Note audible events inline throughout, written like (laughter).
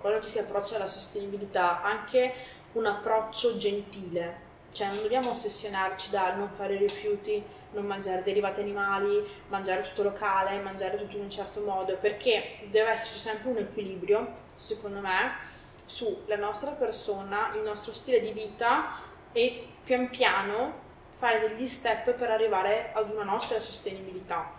Quando ci si approccia alla sostenibilità, anche un approccio gentile, cioè non dobbiamo ossessionarci dal non fare rifiuti, non mangiare derivati animali, mangiare tutto locale, mangiare tutto in un certo modo, perché deve esserci sempre un equilibrio, secondo me, sulla nostra persona, il nostro stile di vita e pian piano fare degli step per arrivare ad una nostra sostenibilità.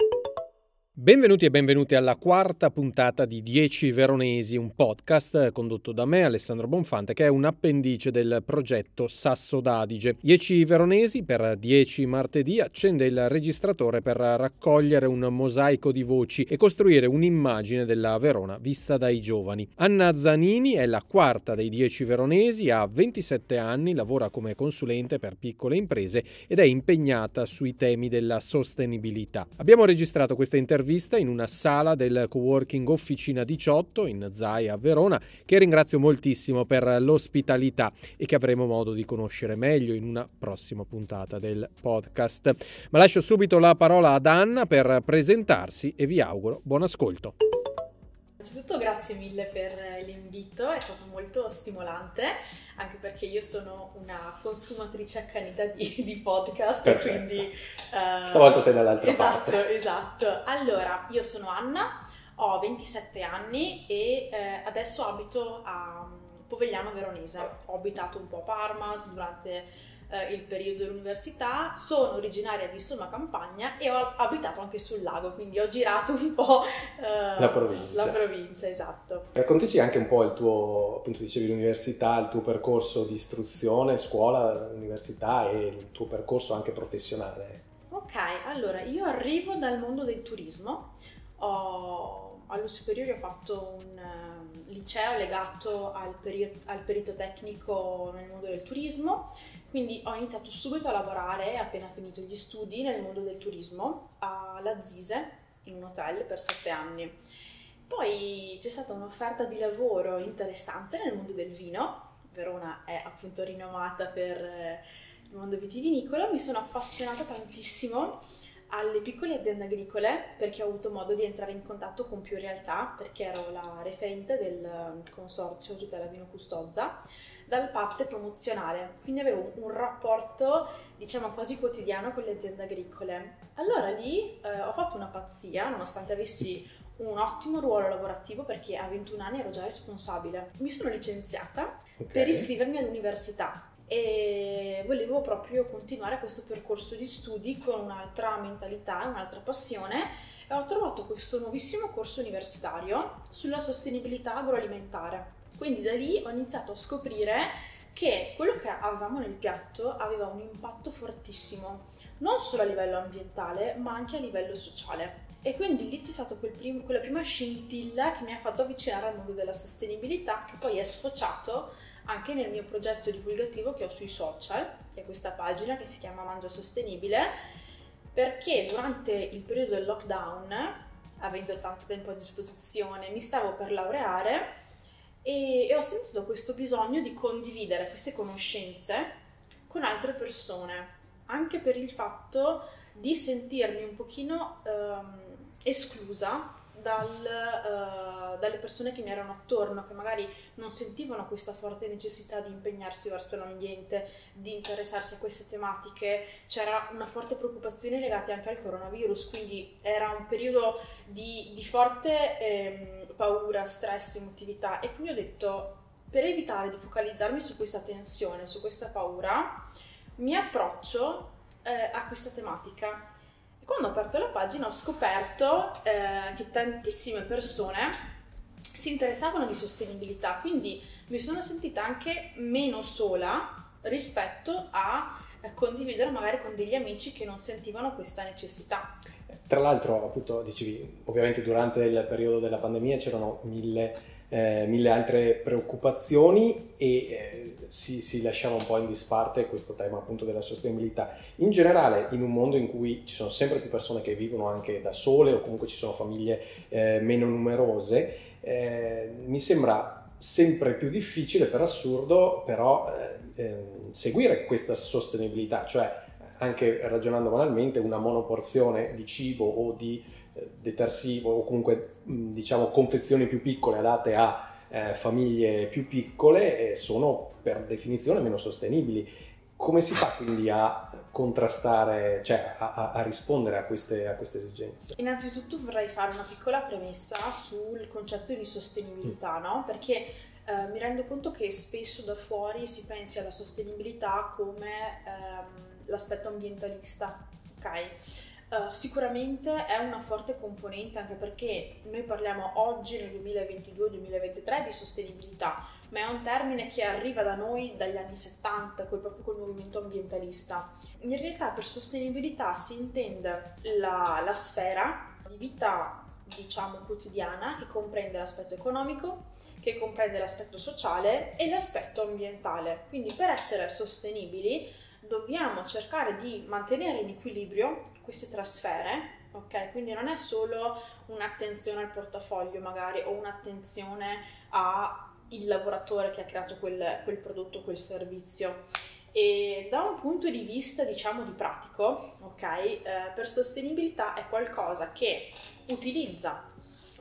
Benvenuti e benvenuti alla quarta puntata di 10 Veronesi, un podcast condotto da me, Alessandro Bonfante, che è un appendice del progetto Sasso d'Adige. 10 Veronesi per 10 martedì accende il registratore per raccogliere un mosaico di voci e costruire un'immagine della Verona vista dai giovani. Anna Zanini è la quarta dei 10 veronesi, ha 27 anni, lavora come consulente per piccole imprese ed è impegnata sui temi della sostenibilità. Abbiamo registrato questa intervista intervista in una sala del coworking Officina 18 in Zai a Verona, che ringrazio moltissimo per l'ospitalità e che avremo modo di conoscere meglio in una prossima puntata del podcast. Ma lascio subito la parola ad Anna per presentarsi e vi auguro buon ascolto. Innanzitutto grazie mille per l'invito, è stato molto stimolante, anche perché io sono una consumatrice accanita di, (laughs) di podcast, Perfetto. quindi... Uh, Stavolta sei dall'altra esatto, parte. Esatto, (laughs) esatto. Allora, io sono Anna, ho 27 anni e eh, adesso abito a Povegliano Veronese. Ho abitato un po' a Parma durante eh, il periodo dell'università, sono originaria di Somma Campagna e ho abitato anche sul lago, quindi ho girato un po' eh, la provincia. La provincia, esatto. Raccontici anche un po' il tuo, appunto dicevi l'università, il tuo percorso di istruzione, scuola, università e il tuo percorso anche professionale. Ok, allora io arrivo dal mondo del turismo, ho, allo superiore ho fatto un uh, liceo legato al, peri- al perito tecnico nel mondo del turismo quindi ho iniziato subito a lavorare, appena finito gli studi, nel mondo del turismo, alla Zise, in un hotel per sette anni. Poi c'è stata un'offerta di lavoro interessante nel mondo del vino, Verona è appunto rinomata per eh, il mondo vitivinicolo, mi sono appassionata tantissimo alle piccole aziende agricole perché ho avuto modo di entrare in contatto con più realtà perché ero la referente del consorzio tutela vino custozza dal parte promozionale, quindi avevo un rapporto diciamo quasi quotidiano con le aziende agricole. Allora lì eh, ho fatto una pazzia, nonostante avessi un ottimo ruolo lavorativo perché a 21 anni ero già responsabile. Mi sono licenziata okay. per iscrivermi all'università e volevo proprio continuare questo percorso di studi con un'altra mentalità, un'altra passione e ho trovato questo nuovissimo corso universitario sulla sostenibilità agroalimentare quindi da lì ho iniziato a scoprire che quello che avevamo nel piatto aveva un impatto fortissimo, non solo a livello ambientale, ma anche a livello sociale. E quindi lì c'è stata quel prim- quella prima scintilla che mi ha fatto avvicinare al mondo della sostenibilità, che poi è sfociato anche nel mio progetto divulgativo che ho sui social, che è questa pagina che si chiama Mangia Sostenibile, perché durante il periodo del lockdown, avendo tanto tempo a disposizione, mi stavo per laureare e, e ho sentito questo bisogno di condividere queste conoscenze con altre persone, anche per il fatto di sentirmi un pochino um, esclusa dal, uh, dalle persone che mi erano attorno, che magari non sentivano questa forte necessità di impegnarsi verso l'ambiente, di interessarsi a queste tematiche. C'era una forte preoccupazione legata anche al coronavirus, quindi era un periodo di, di forte eh, paura, stress, emotività e quindi ho detto per evitare di focalizzarmi su questa tensione, su questa paura, mi approccio eh, a questa tematica quando ho aperto la pagina ho scoperto eh, che tantissime persone si interessavano di sostenibilità, quindi mi sono sentita anche meno sola rispetto a condividere magari con degli amici che non sentivano questa necessità. Tra l'altro, appunto, dicevi, ovviamente durante il periodo della pandemia c'erano mille, eh, mille altre preoccupazioni e eh, si, si, lasciava un po' in disparte questo tema appunto della sostenibilità. In generale, in un mondo in cui ci sono sempre più persone che vivono anche da sole o comunque ci sono famiglie eh, meno numerose, eh, mi sembra sempre più difficile per assurdo però eh, ehm, seguire questa sostenibilità, cioè anche ragionando banalmente una monoporzione di cibo o di eh, detersivo o comunque diciamo confezioni più piccole adatte a eh, famiglie più piccole sono per definizione meno sostenibili. Come si fa quindi a contrastare, cioè a, a rispondere a queste, a queste, esigenze? Innanzitutto vorrei fare una piccola premessa sul concetto di sostenibilità, mm. no? Perché eh, mi rendo conto che spesso da fuori si pensi alla sostenibilità come ehm, l'aspetto ambientalista, ok? Uh, sicuramente è una forte componente anche perché noi parliamo oggi nel 2022-2023 di sostenibilità, ma è un termine che arriva da noi dagli anni 70, col, proprio col movimento ambientalista. In realtà per sostenibilità si intende la, la sfera di vita diciamo quotidiana che comprende l'aspetto economico, che comprende l'aspetto sociale e l'aspetto ambientale. Quindi per essere sostenibili dobbiamo cercare di mantenere in equilibrio queste trasfere, ok? Quindi non è solo un'attenzione al portafoglio magari o un'attenzione al lavoratore che ha creato quel, quel prodotto, quel servizio. E da un punto di vista, diciamo, di pratico, ok? Eh, per sostenibilità è qualcosa che utilizza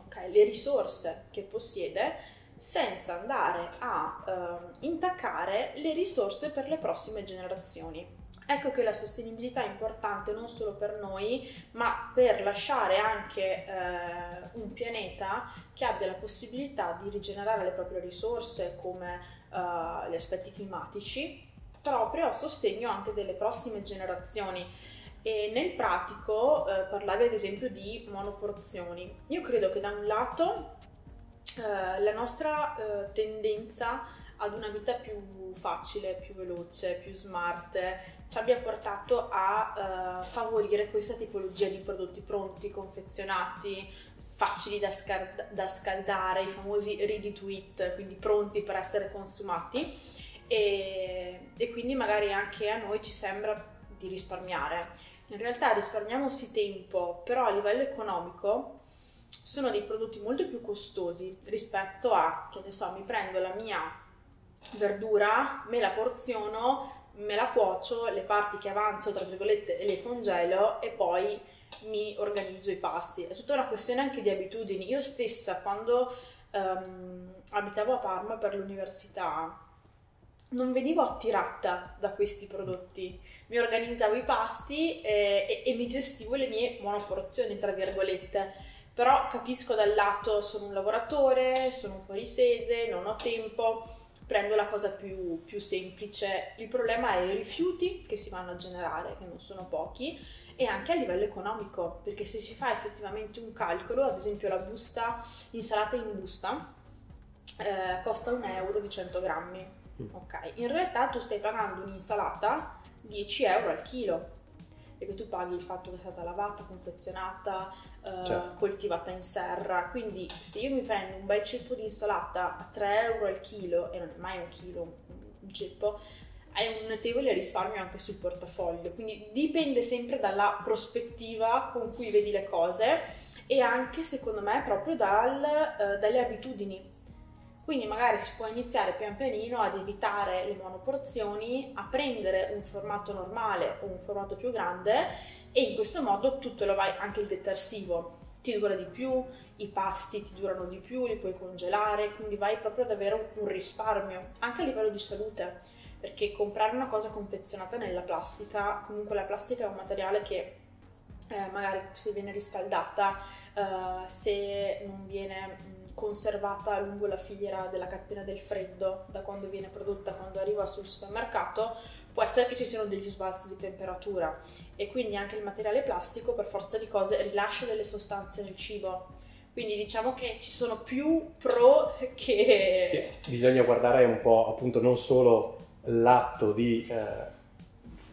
okay, le risorse che possiede senza andare a eh, intaccare le risorse per le prossime generazioni. Ecco che la sostenibilità è importante non solo per noi, ma per lasciare anche eh, un pianeta che abbia la possibilità di rigenerare le proprie risorse come eh, gli aspetti climatici, proprio a sostegno anche delle prossime generazioni. E nel pratico eh, parlavi ad esempio di monoporzioni. Io credo che da un lato eh, la nostra eh, tendenza ad una vita più facile, più veloce, più smart, ci abbia portato a uh, favorire questa tipologia di prodotti pronti, confezionati, facili da, scar- da, scaldare, i famosi ready to eat, quindi pronti per essere consumati e, e quindi magari anche a noi ci sembra di risparmiare. In realtà risparmiamo sì tempo, però a livello economico sono dei prodotti molto più costosi rispetto a, che ne so, mi prendo la mia verdura, me la porziono, me la cuocio, le parti che avanzo, tra virgolette, le congelo e poi mi organizzo i pasti. È tutta una questione anche di abitudini. Io stessa, quando um, abitavo a Parma per l'università, non venivo attirata da questi prodotti. Mi organizzavo i pasti e, e, e mi gestivo le mie monoporzioni, tra virgolette però capisco dal lato sono un lavoratore, sono fuori sede, non ho tempo, prendo la cosa più, più semplice. Il problema è i rifiuti che si vanno a generare, che non sono pochi, e anche a livello economico, perché se si fa effettivamente un calcolo, ad esempio la busta, l'insalata in busta, eh, costa un euro di 100 grammi. Mm. Ok, in realtà tu stai pagando un'insalata 10 euro al chilo, perché tu paghi il fatto che è stata lavata, confezionata, certo. coltivata in serra. Quindi se io mi prendo un bel ceppo di insalata a 3 euro al chilo, e non è mai un chilo un ceppo, hai un notevole risparmio anche sul portafoglio. Quindi dipende sempre dalla prospettiva con cui vedi le cose e anche secondo me proprio dal, uh, dalle abitudini. Quindi magari si può iniziare pian pianino ad evitare le monoporzioni, a prendere un formato normale o un formato più grande e in questo modo tutto lo vai, anche il detersivo ti dura di più, i pasti ti durano di più, li puoi congelare, quindi vai proprio ad avere un risparmio, anche a livello di salute, perché comprare una cosa confezionata nella plastica, comunque la plastica è un materiale che eh, magari se viene riscaldata, eh, se non viene conservata lungo la filiera della catena del freddo, da quando viene prodotta, quando arriva sul supermercato, può essere che ci siano degli sbalzi di temperatura e quindi anche il materiale plastico per forza di cose rilascia delle sostanze nel cibo. Quindi diciamo che ci sono più pro che... Sì, bisogna guardare un po' appunto non solo l'atto di eh,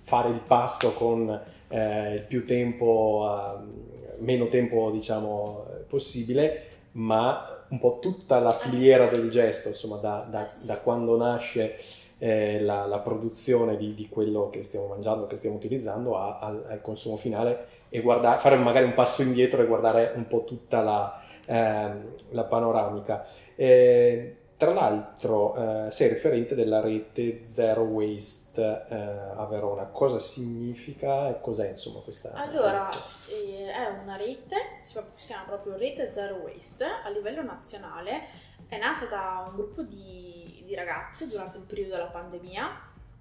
fare il pasto con eh, il più tempo, eh, meno tempo diciamo possibile, ma un po' tutta la filiera del gesto, insomma, da, da, da quando nasce eh, la, la, produzione di, di, quello che stiamo mangiando, che stiamo utilizzando, a, al, al, consumo finale e guardare, fare magari un passo indietro e guardare un po' tutta la, eh, la panoramica. Eh, tra l'altro eh, sei referente della rete Zero Waste eh, a Verona, cosa significa e cos'è insomma questa Allora, rete? è una rete, si chiama proprio rete Zero Waste a livello nazionale, è nata da un gruppo di, di ragazze durante il periodo della pandemia,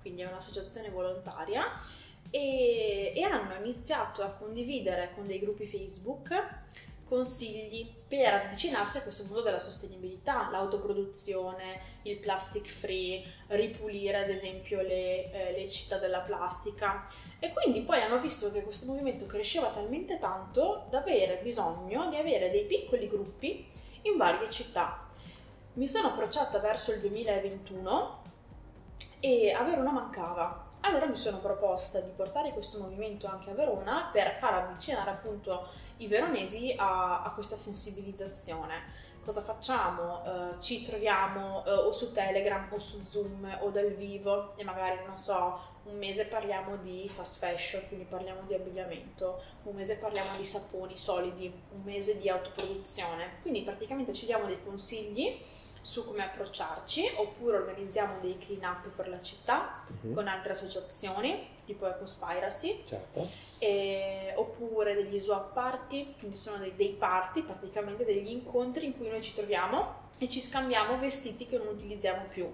quindi è un'associazione volontaria e, e hanno iniziato a condividere con dei gruppi Facebook consigli per avvicinarsi a questo mondo della sostenibilità, l'autoproduzione, il plastic free, ripulire ad esempio le, eh, le, città della plastica e quindi poi hanno visto che questo movimento cresceva talmente tanto da avere bisogno di avere dei piccoli gruppi in varie città. Mi sono approcciata verso il 2021 e a Verona mancava. Allora mi sono proposta di portare questo movimento anche a Verona per far avvicinare appunto i veronesi a, a questa sensibilizzazione. Cosa facciamo? Uh, ci troviamo uh, o su Telegram o su Zoom o dal vivo e magari, non so, un mese parliamo di fast fashion, quindi parliamo di abbigliamento, un mese parliamo di saponi solidi, un mese di autoproduzione. Quindi praticamente ci diamo dei consigli su come approcciarci, oppure organizziamo dei clean up per la città uh-huh. con altre associazioni, tipo Ecospiracy, certo. e, oppure degli swap party, quindi sono dei, dei party, praticamente degli incontri in cui noi ci troviamo e ci scambiamo vestiti che non utilizziamo più.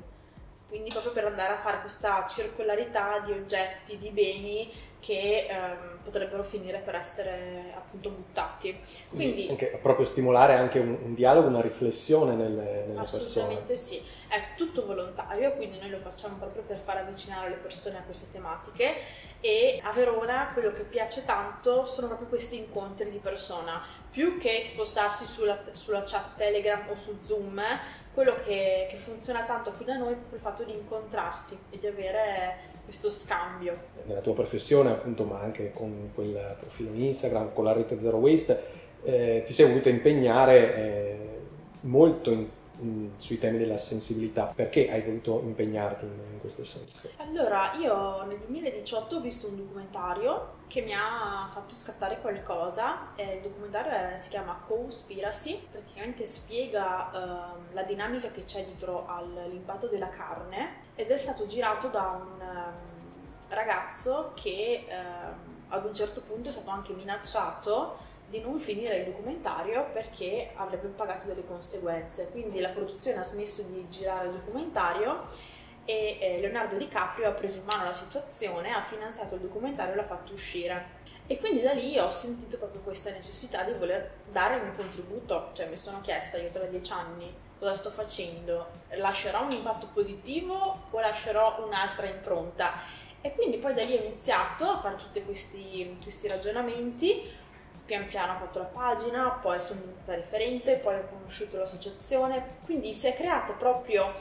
Quindi proprio per andare a fare questa circolarità di oggetti, di beni che ehm, potrebbero finire per essere appunto buttati. Quindi, anche, proprio stimolare anche un, un dialogo, una riflessione nelle, nelle assolutamente persone. sì, è tutto volontario, quindi noi lo facciamo proprio per far avvicinare le persone a queste tematiche e a Verona quello che piace tanto sono proprio questi incontri di persona, più che spostarsi sulla, sulla chat Telegram o su Zoom, quello che, che funziona tanto qui da noi è proprio il fatto di incontrarsi e di avere questo scambio. Nella tua professione, appunto, ma anche con quel profilo Instagram, con la rete Zero Waste, eh, ti sei voluta impegnare eh, molto in, in, sui temi della sensibilità. Perché hai voluto impegnarti in, in, questo senso? Allora, io nel 2018 ho visto un documentario che mi ha fatto scattare qualcosa. Eh, il documentario è, si chiama Co-Spiracy, praticamente spiega eh, la dinamica che c'è dietro all'impatto della carne ed è stato girato da un um, ragazzo che um, ad un certo punto è stato anche minacciato di non finire il documentario perché avrebbe pagato delle conseguenze. Quindi la produzione ha smesso di girare il documentario e eh, Leonardo DiCaprio ha preso in mano la situazione, ha finanziato il documentario e l'ha fatto uscire. E quindi da lì ho sentito proprio questa necessità di voler dare il mio contributo, cioè mi sono chiesta io tra dieci anni cosa sto facendo, lascerò un impatto positivo o lascerò un'altra impronta? E quindi poi da lì ho iniziato a fare tutti questi, questi ragionamenti, pian piano ho fatto la pagina, poi sono diventata referente, poi ho conosciuto l'associazione, quindi si è creata proprio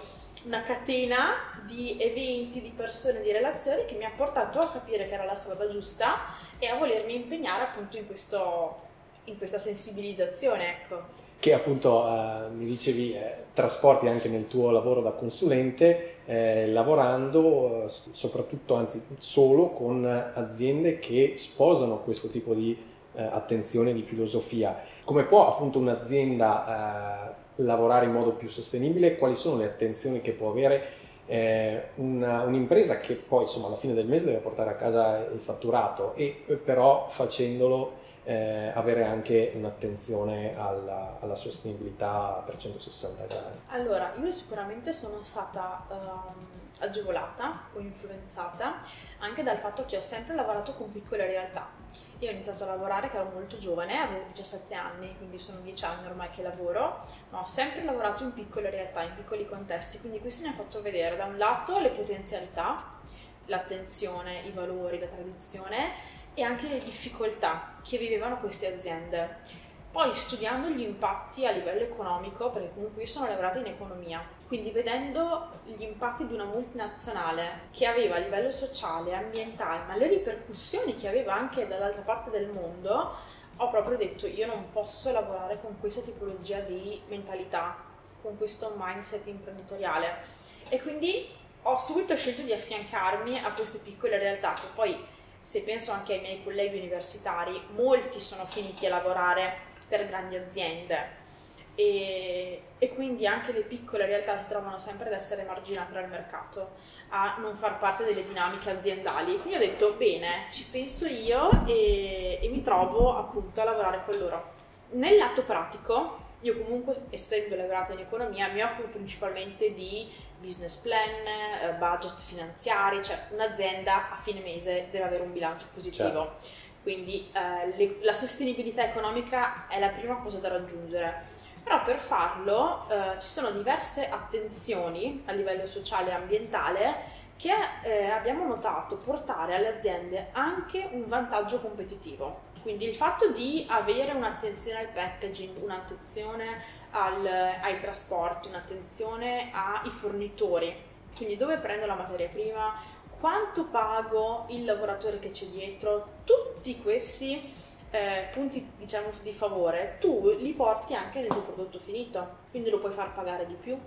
una catena di eventi, di persone, di relazioni che mi ha portato a capire che era la strada giusta e a volermi impegnare appunto in, questo, in questa sensibilizzazione, ecco. Che appunto eh, mi dicevi eh, trasporti anche nel tuo lavoro da consulente, eh, lavorando eh, soprattutto, anzi solo con aziende che sposano questo tipo di eh, attenzione, di filosofia. Come può appunto un'azienda eh, lavorare in modo più sostenibile, quali sono le attenzioni che può avere eh, una, un'impresa che poi insomma alla fine del mese deve portare a casa il fatturato e però facendolo eh, avere anche un'attenzione alla, alla, sostenibilità a 360 gradi. Allora, io sicuramente sono stata um, agevolata o influenzata anche dal fatto che ho sempre lavorato con piccole realtà io ho iniziato a lavorare che ero molto giovane, avevo 17 anni, quindi sono 10 anni ormai che lavoro, ma ho sempre lavorato in piccole realtà, in piccoli contesti, quindi questo mi ha fatto vedere da un lato le potenzialità, l'attenzione, i valori, la tradizione e anche le difficoltà che vivevano queste aziende. Poi studiando gli impatti a livello economico, perché comunque io sono laureata in economia, quindi vedendo gli impatti di una multinazionale che aveva a livello sociale, ambientale, ma le ripercussioni che aveva anche dall'altra parte del mondo, ho proprio detto io non posso lavorare con questa tipologia di mentalità, con questo mindset imprenditoriale. E quindi ho subito scelto di affiancarmi a queste piccole realtà che poi se penso anche ai miei colleghi universitari, molti sono finiti a lavorare per grandi aziende e, e, quindi anche le piccole realtà si trovano sempre ad essere marginate dal mercato, a non far parte delle dinamiche aziendali. Quindi ho detto bene, ci penso io e, e mi trovo appunto a lavorare con loro. Nel lato pratico Io comunque, essendo laureata in economia, mi occupo principalmente di business plan, eh, budget finanziari, cioè un'azienda a fine mese deve avere un bilancio positivo. Certo. Quindi eh, le, la sostenibilità economica è la prima cosa da raggiungere. Però per farlo eh, ci sono diverse attenzioni a livello sociale e ambientale che eh, abbiamo notato portare alle aziende anche un vantaggio competitivo. Quindi il fatto di avere un'attenzione al packaging, un'attenzione al, ai trasporti, un'attenzione ai fornitori, quindi dove prendo la materia prima, quanto pago il lavoratore che c'è dietro, tutti questi eh, punti diciamo di favore tu li porti anche nel tuo prodotto finito, quindi lo puoi far pagare di più,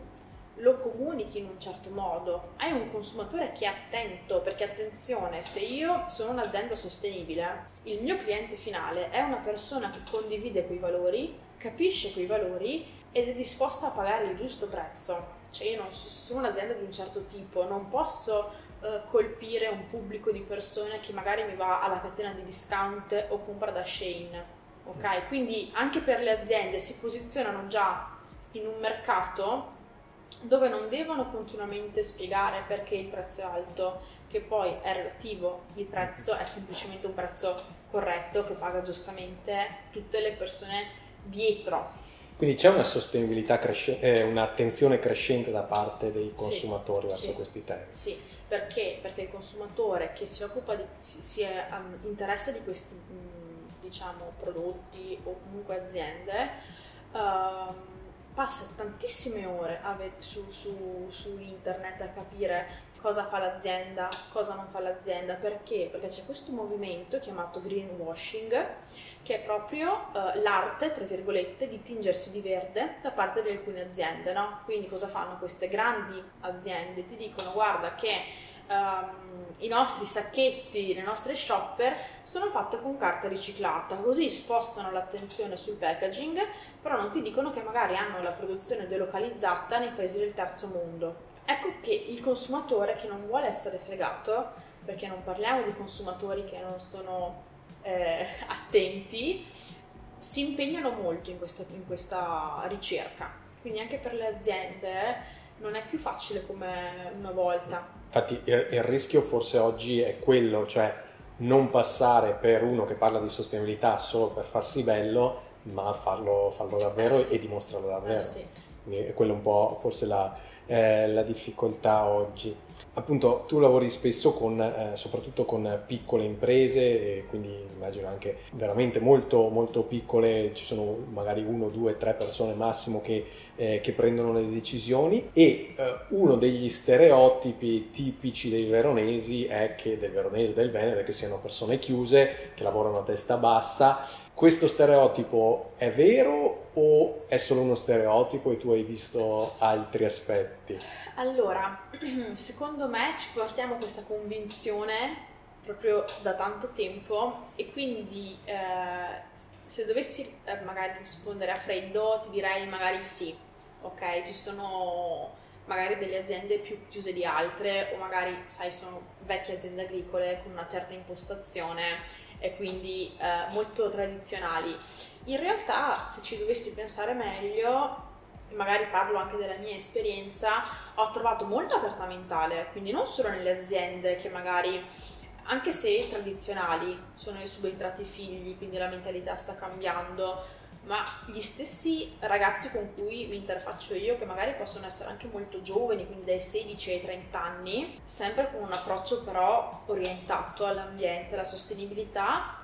lo comunichi in un certo modo, hai un consumatore che è attento, perché attenzione, se io sono un'azienda sostenibile, il mio cliente finale è una persona che condivide quei valori, capisce quei valori ed è disposta a pagare il giusto prezzo. Cioè io non sono un'azienda di un certo tipo, non posso uh, colpire un pubblico di persone che magari mi va alla catena di discount o compra da Shane. Ok? Quindi anche per le aziende si posizionano già in un mercato dove non devono continuamente spiegare perché il prezzo è alto, che poi è relativo, il prezzo è semplicemente un prezzo corretto che paga giustamente tutte le persone dietro. Quindi c'è una sostenibilità crescente, eh, un'attenzione crescente da parte dei consumatori sì, verso sì, questi temi. Sì, perché? Perché il consumatore che si occupa di, si, si è, um, interessa di questi mh, diciamo prodotti o comunque aziende um, passa tantissime ore su, su, su, internet a capire cosa fa l'azienda, cosa non fa l'azienda, perché? Perché c'è questo movimento chiamato greenwashing che è proprio uh, l'arte, tra virgolette, di tingersi di verde da parte di alcune aziende, no? Quindi cosa fanno queste grandi aziende? Ti dicono guarda che um, i nostri sacchetti, le nostre shopper sono fatte con carta riciclata, così spostano l'attenzione sul packaging, però non ti dicono che magari hanno la produzione delocalizzata nei paesi del terzo mondo. Ecco che il consumatore che non vuole essere fregato, perché non parliamo di consumatori che non sono eh, attenti, si impegnano molto in questa, in questa ricerca. Quindi anche per le aziende non è più facile come una volta. Infatti il, il rischio forse oggi è quello, cioè non passare per uno che parla di sostenibilità solo per farsi bello, ma farlo, farlo davvero eh sì. e dimostrarlo davvero. Eh sì. Quindi è quello un po' forse la, eh, la difficoltà oggi. Appunto, tu lavori spesso con, eh, soprattutto con piccole imprese, e quindi immagino anche veramente molto, molto piccole, ci sono magari uno, due, tre persone massimo che, eh, che prendono le decisioni e eh, uno degli stereotipi tipici dei veronesi è che del veronese del Veneto è che siano persone chiuse, che lavorano a testa bassa questo stereotipo è vero o è solo uno stereotipo e tu hai visto altri aspetti? Allora, (clears throat) secondo me ci portiamo questa convinzione proprio da tanto tempo e quindi eh, se dovessi eh, magari rispondere a freddo ti direi magari sì, ok? Ci sono magari delle aziende più chiuse di altre o magari sai sono vecchie aziende agricole con una certa impostazione e quindi eh, molto tradizionali. In realtà, se ci dovessi pensare meglio, magari parlo anche della mia esperienza, ho trovato molta aperta mentale, quindi non solo nelle aziende che magari, anche se tradizionali, sono subentrati i figli, quindi la mentalità sta cambiando, ma gli stessi ragazzi con cui mi interfaccio io, che magari possono essere anche molto giovani, quindi dai 16 ai 30 anni, sempre con un approccio però orientato all'ambiente, alla sostenibilità,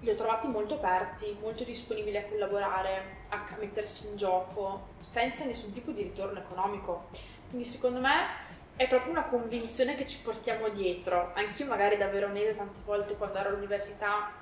li ho trovati molto aperti, molto disponibili a collaborare, a mettersi in gioco, senza nessun tipo di ritorno economico. Quindi secondo me è proprio una convinzione che ci portiamo dietro. Anch'io magari da veronese tante volte quando ero all'università...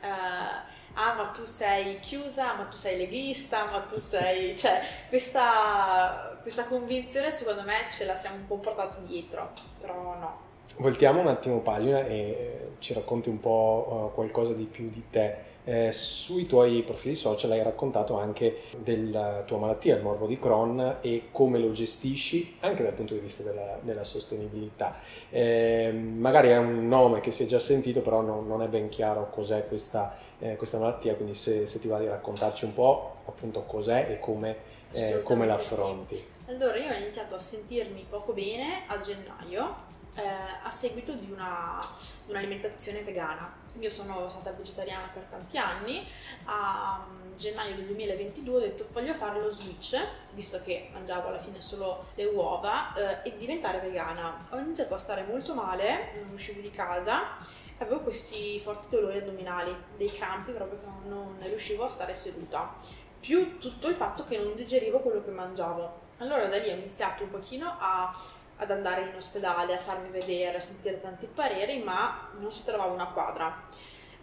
Eh, ah ma tu sei chiusa, ma tu sei leghista, ma tu sei... (laughs) cioè questa, questa convinzione secondo me ce la siamo un po' portati dietro, però no. voltiamo un attimo pagina e ci racconti un po' uh, qualcosa di più di te. Eh, sui tuoi profili social hai raccontato anche della tua malattia, il morbo di Crohn, e come lo gestisci anche dal punto di vista della, della sostenibilità. Eh, magari è un nome che si è già sentito, però non, non è ben chiaro cos'è questa, eh, questa malattia, quindi se, se, ti va di raccontarci un po' appunto cos'è e come, eh, come la affronti. Sì. Allora, io ho iniziato a sentirmi poco bene a gennaio eh, a seguito di, una, di un'alimentazione vegana. Io sono stata vegetariana per tanti anni, a mm, gennaio del 2022 ho detto voglio fare lo switch, visto che mangiavo alla fine solo le uova, eh, e diventare vegana. Ho iniziato a stare molto male, non uscivo di casa, avevo questi forti dolori addominali, dei crampi proprio che non riuscivo a stare seduta, più tutto il fatto che non digerivo quello che mangiavo. Allora da lì ho iniziato un pochino a ad andare in ospedale, a farmi vedere, a sentire tanti pareri, ma non si trovava una quadra.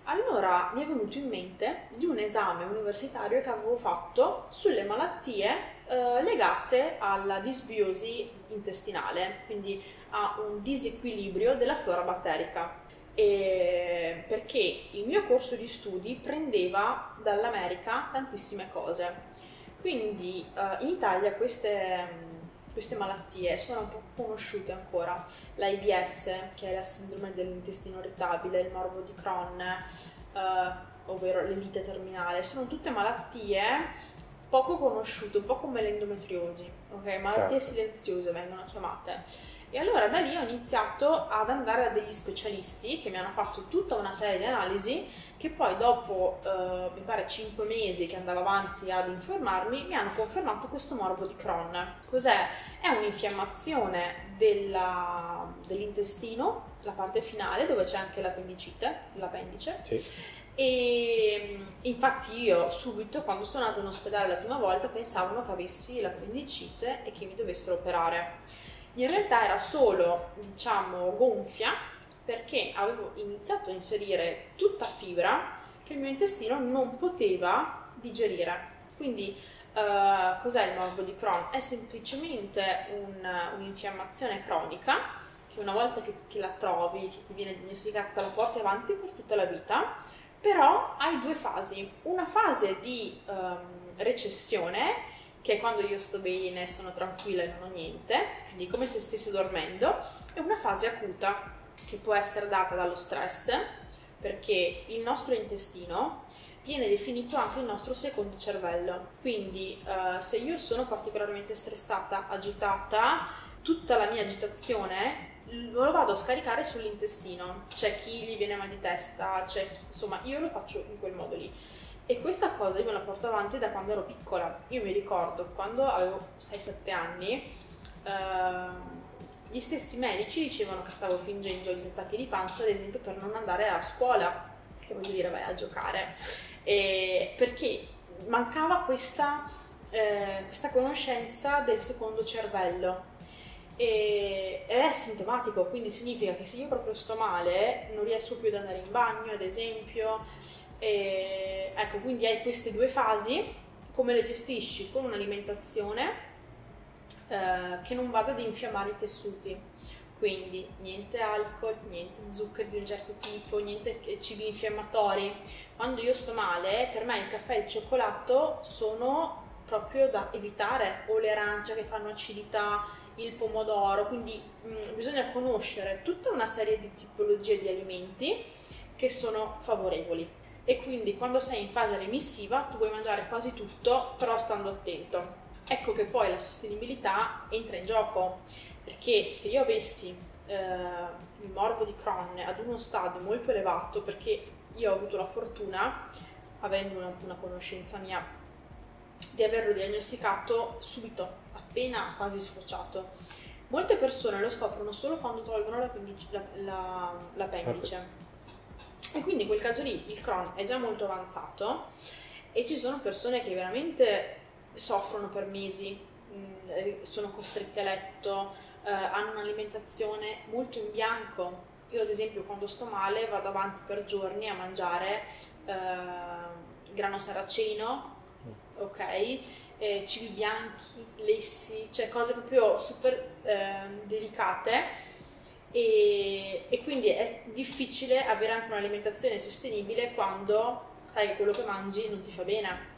Allora mi è venuto in mente di un esame universitario che avevo fatto sulle malattie eh, legate alla disbiosi intestinale, quindi a un disequilibrio della flora batterica. E perché il mio corso di studi prendeva dall'America tantissime cose. Quindi eh, in Italia queste queste malattie sono un po' conosciute ancora. L'AIBS, che è la sindrome dell'intestino irritabile, il morbo di Crohn, eh, ovvero l'elite terminale, sono tutte malattie poco conosciute, un po' come l'endometriosi, ok? Malattie certo. silenziose vengono chiamate e allora da lì ho iniziato ad andare da degli specialisti che mi hanno fatto tutta una serie di analisi che poi dopo, eh, mi pare, 5 mesi che andavo avanti ad informarmi, mi hanno confermato questo morbo di Crohn. Cos'è? È un'infiammazione della, dell'intestino, la parte finale, dove c'è anche l'appendicite, l'appendice. Sì. E infatti io subito, quando sono andata in ospedale la prima volta, pensavano che avessi l'appendicite e che mi dovessero operare in realtà era solo, diciamo, gonfia perché avevo iniziato a inserire tutta fibra che il mio intestino non poteva digerire. Quindi uh, cos'è il morbo di Crohn? È semplicemente un, un'infiammazione cronica che una volta che, che, la trovi, che ti viene diagnosticata, la porti avanti per tutta la vita, però hai due fasi. Una fase di um, recessione che è quando io sto bene, sono tranquilla e non ho niente, quindi come se stessi dormendo, e una fase acuta che può essere data dallo stress, perché il nostro intestino viene definito anche il nostro secondo cervello. Quindi uh, se io sono particolarmente stressata, agitata, tutta la mia agitazione lo vado a scaricare sull'intestino. C'è chi gli viene mal di testa, c'è chi, insomma, io lo faccio in quel modo lì. E questa cosa io me la porto avanti da quando ero piccola. Io mi ricordo quando avevo 6-7 anni, eh, gli stessi medici dicevano che stavo fingendo gli attacchi di pancia, ad esempio, per non andare a scuola, che voglio dire, vai a giocare, e perché mancava questa, eh, questa conoscenza del secondo cervello. E, è sintomatico, quindi significa che se io proprio sto male, non riesco più ad andare in bagno, ad esempio, e, ecco, quindi hai queste due fasi, come le gestisci? Con un'alimentazione eh, che non vada ad infiammare i tessuti. Quindi niente alcol, niente zuccheri di un certo tipo, niente cibi infiammatori. Quando io sto male, per me il caffè e il cioccolato sono proprio da evitare, o le arance che fanno acidità, il pomodoro, quindi mh, mm, bisogna conoscere tutta una serie di tipologie di alimenti che sono favorevoli e quindi quando sei in fase remissiva tu puoi mangiare quasi tutto però stando attento. Ecco che poi la sostenibilità entra in gioco perché se io avessi eh, il morbo di Crohn ad uno stadio molto elevato perché io ho avuto la fortuna avendo una, una conoscenza mia di averlo diagnosticato subito appena quasi sfociato molte persone lo scoprono solo quando tolgono l'appendice, la, la, l'appendice e quindi in quel caso lì il Crohn è già molto avanzato e ci sono persone che veramente soffrono per mesi, mm, sono costretti a letto, eh, hanno un'alimentazione molto in bianco. Io ad esempio quando sto male vado avanti per giorni a mangiare eh, grano saraceno, ok? Eh, cibi bianchi, lessi, cioè cose proprio super eh, delicate. E, e quindi è difficile avere anche un'alimentazione sostenibile quando sai che quello che mangi non ti fa bene.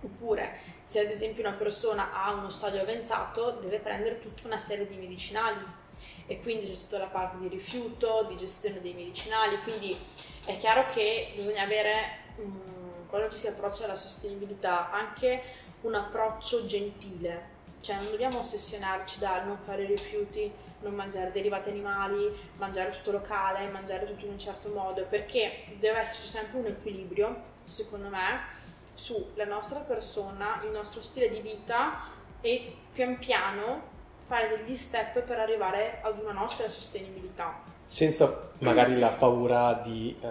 Oppure se ad esempio una persona ha uno stadio avanzato deve prendere tutta una serie di medicinali. E quindi c'è tutta la parte di rifiuto, di gestione dei medicinali, quindi è chiaro che bisogna avere, mh, quando ci si approccia alla sostenibilità, anche un approccio gentile, cioè non dobbiamo ossessionarci dal non fare rifiuti, non mangiare derivati animali, mangiare tutto locale, mangiare tutto in un certo modo, perché deve esserci sempre un equilibrio, secondo me, sulla nostra persona, il nostro stile di vita e pian piano fare degli step per arrivare ad una nostra sostenibilità. Senza magari la paura di, uh,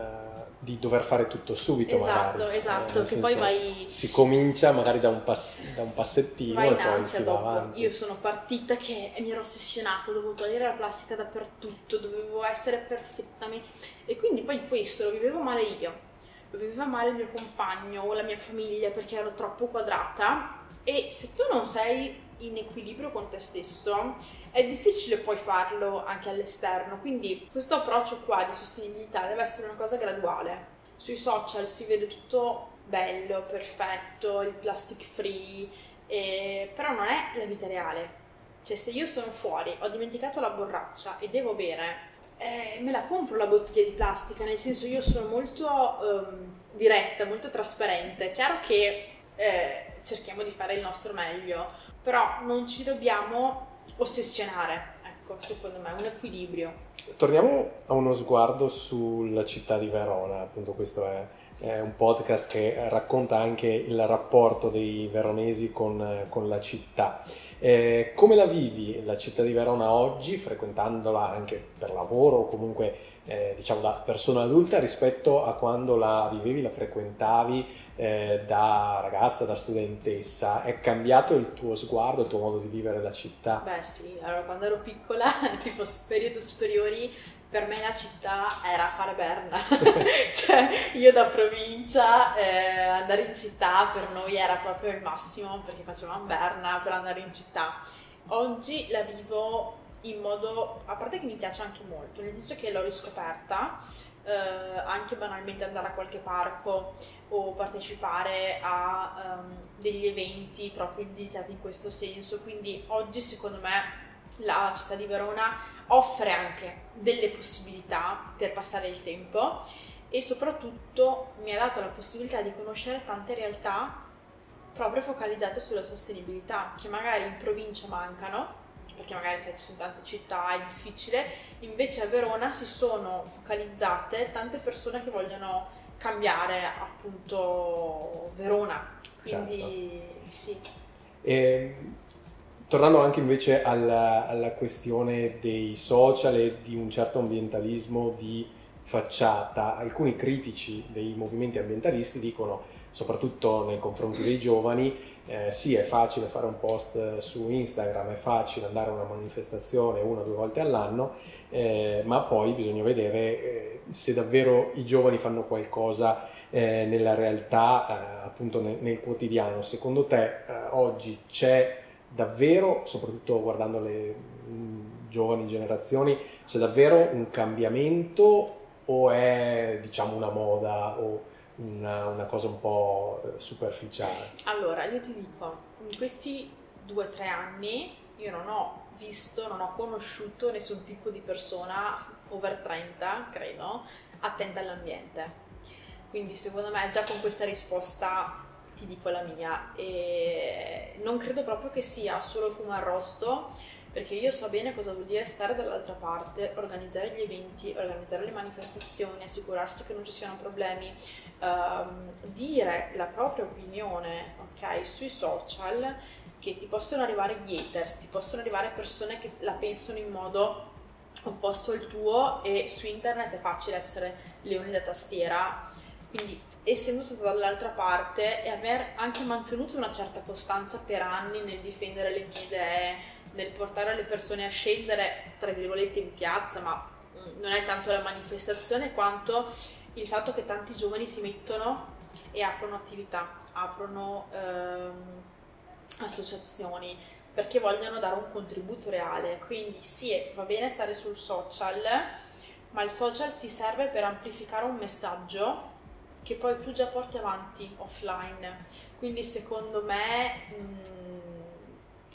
di dover fare tutto subito. Esatto, magari. esatto, eh, che poi vai... Si comincia magari da un, pass- da un passettino vai e poi si dopo. va avanti. Io sono partita che mi ero ossessionata, dovevo togliere la plastica dappertutto, dovevo essere perfettamente... E quindi poi questo lo vivevo male io. Lo viveva male il mio compagno o la mia famiglia perché ero troppo quadrata e se tu non sei in equilibrio con te stesso, è difficile poi farlo anche all'esterno. Quindi questo approccio qua di sostenibilità deve essere una cosa graduale. Sui social si vede tutto bello, perfetto, il plastic free, eh, però non è la vita reale. Cioè se io sono fuori, ho dimenticato la borraccia e devo bere, eh, me la compro la bottiglia di plastica, nel senso io sono molto um, diretta, molto trasparente. È chiaro che eh, cerchiamo di fare il nostro meglio, però non ci dobbiamo ossessionare, ecco, secondo me, un equilibrio. Torniamo a uno sguardo sulla città di Verona, appunto questo è, è un podcast che racconta anche il rapporto dei veronesi con, con la città. Eh, come la vivi la città di Verona oggi, frequentandola anche per lavoro o comunque eh, diciamo da persona adulta rispetto a quando la vivevi, la frequentavi eh, da ragazza, da studentessa, è cambiato il tuo sguardo, il tuo modo di vivere la città? Beh sì, allora quando ero piccola, (laughs) tipo periodo superiori, per me la città era fare Berna, (laughs) cioè io da provincia eh, andare in città per noi era proprio il massimo perché facevamo Berna per andare in città. Oggi la vivo in modo, a parte che mi piace anche molto, nel senso che l'ho riscoperta, eh, anche banalmente andare a qualche parco o partecipare a um, degli eventi proprio indirizzati in questo senso, quindi oggi secondo me la città di Verona offre anche delle possibilità per passare il tempo e soprattutto mi ha dato la possibilità di conoscere tante realtà proprio focalizzate sulla sostenibilità che magari in provincia mancano perché magari se ci sono tante città è difficile, invece a Verona si sono focalizzate tante persone che vogliono cambiare appunto Verona, quindi certo. sì. E, tornando anche invece alla, alla questione dei social e di un certo ambientalismo di facciata, alcuni critici dei movimenti ambientalisti dicono, soprattutto nei confronti dei giovani, eh, sì, è facile fare un post su Instagram, è facile andare a una manifestazione una o due volte all'anno, eh, ma poi bisogna vedere eh, se davvero i giovani fanno qualcosa eh, nella realtà, eh, appunto nel, nel, quotidiano. Secondo te eh, oggi c'è davvero, soprattutto guardando le mm, giovani generazioni, c'è davvero un cambiamento o è diciamo una moda? O, una, una cosa un po' eh, superficiale? Allora, io ti dico, in questi due o tre anni io non ho visto, non ho conosciuto nessun tipo di persona over 30, credo, attenta all'ambiente. Quindi secondo me già con questa risposta ti dico la mia e non credo proprio che sia solo fumo arrosto perché io so bene cosa vuol dire stare dall'altra parte, organizzare gli eventi, organizzare le manifestazioni, assicurarsi che non ci siano problemi, ehm, dire la propria opinione ok, sui social, che ti possono arrivare gli haters, ti possono arrivare persone che la pensano in modo opposto al tuo e su internet è facile essere leoni da tastiera, quindi essendo stata dall'altra parte e aver anche mantenuto una certa costanza per anni nel difendere le mie idee, nel portare le persone a scendere, tra virgolette, in piazza, ma mm, non è tanto la manifestazione quanto il fatto che tanti giovani si mettono e aprono attività, aprono ehm, associazioni, perché vogliono dare un contributo reale. Quindi sì, va bene stare sul social, ma il social ti serve per amplificare un messaggio che poi tu già porti avanti offline. Quindi secondo me mh, mm,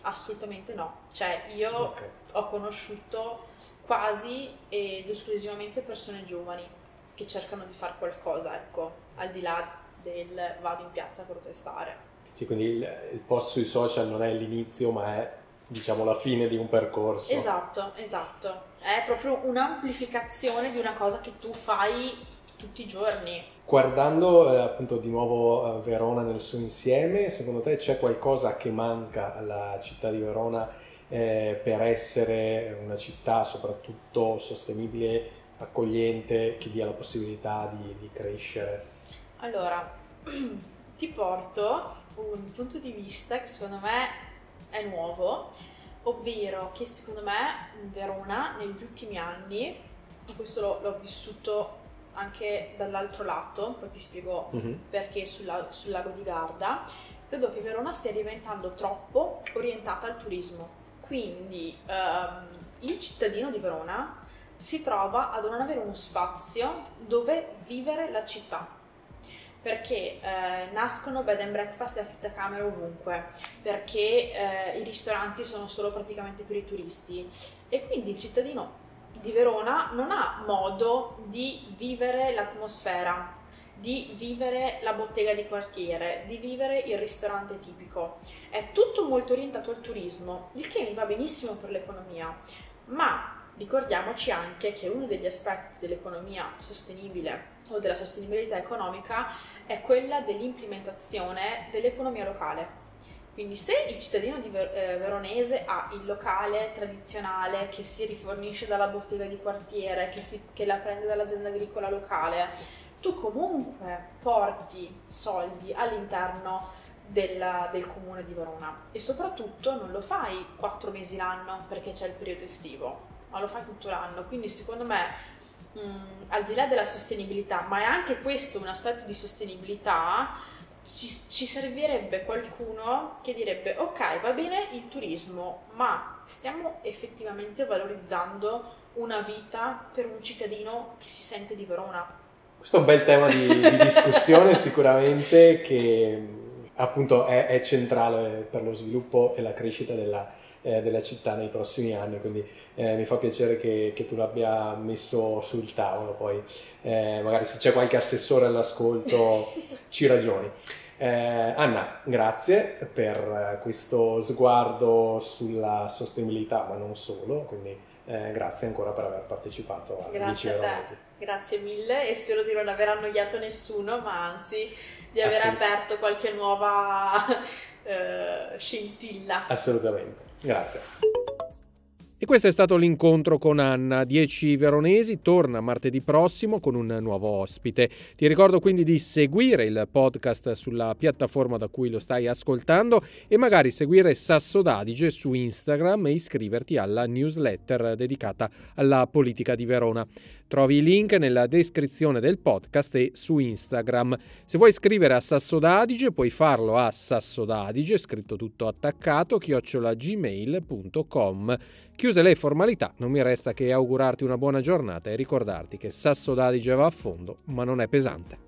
assolutamente no. Cioè io okay. ho conosciuto quasi ed esclusivamente persone giovani che cercano di fare qualcosa, ecco, al di là del vado in piazza a protestare. Sì, quindi il, il post sui social non è l'inizio, ma è diciamo la fine di un percorso. Esatto, esatto. È proprio un'amplificazione di una cosa che tu fai tutti i giorni. Guardando eh, appunto di nuovo eh, Verona nel suo insieme, secondo te c'è qualcosa che manca alla città di Verona eh, per essere una città soprattutto sostenibile, accogliente, che dia la possibilità di, di crescere? Allora, (clears throat) ti porto un punto di vista che secondo me è nuovo, ovvero che secondo me Verona negli ultimi anni, questo l'ho, l'ho vissuto anche dall'altro lato, poi ti spiego uh-huh. perché sulla, sul lago di Garda, credo che Verona stia diventando troppo orientata al turismo. Quindi um, il cittadino di Verona si trova ad non avere uno spazio dove vivere la città perché eh, nascono bed and breakfast e affittacamere ovunque, perché eh, i ristoranti sono solo praticamente per i turisti e quindi il cittadino di Verona non ha modo di vivere l'atmosfera, di vivere la bottega di quartiere, di vivere il ristorante tipico. È tutto molto orientato al turismo, il che mi va benissimo per l'economia, ma ricordiamoci anche che uno degli aspetti dell'economia sostenibile o della sostenibilità economica è quella dell'implementazione dell'economia locale. Quindi se il cittadino di Ver- eh, veronese ha il locale tradizionale che si rifornisce dalla bottega di quartiere, che, si, che la prende dall'azienda agricola locale, tu comunque porti soldi all'interno della, del comune di Verona e soprattutto non lo fai quattro mesi l'anno perché c'è il periodo estivo, ma lo fai tutto l'anno. Quindi secondo me mh, mm, al di là della sostenibilità, ma è anche questo un aspetto di sostenibilità, ci, ci, servirebbe qualcuno che direbbe ok va bene il turismo ma stiamo effettivamente valorizzando una vita per un cittadino che si sente di Verona? Questo è un bel tema di, di discussione (laughs) sicuramente che appunto è, è, centrale per lo sviluppo e la crescita della, eh, della città nei prossimi anni, quindi eh, mi fa piacere che, che, tu l'abbia messo sul tavolo, poi eh, magari se c'è qualche assessore all'ascolto (laughs) ci ragioni. Eh, Anna, grazie per questo sguardo sulla sostenibilità, ma non solo, quindi eh, grazie ancora per aver partecipato a Grazie a te, grazie mille e spero di non aver annoiato nessuno, ma anzi di aver aperto qualche nuova (laughs) eh, scintilla. Assolutamente. Grazie. E questo è stato l'incontro con Anna. 10 Veronesi torna martedì prossimo con un nuovo ospite. Ti ricordo quindi di seguire il podcast sulla piattaforma da cui lo stai ascoltando e magari seguire Sasso d'Adige su Instagram e iscriverti alla newsletter dedicata alla politica di Verona. Trovi i link nella descrizione del podcast e su Instagram. Se vuoi scrivere a Sasso d'Adige puoi farlo a sassodadige, scritto tutto attaccato, chiocciolagmail.com. Chiuse le formalità, non mi resta che augurarti una buona giornata e ricordarti che Sasso d'Adige va a fondo, ma non è pesante.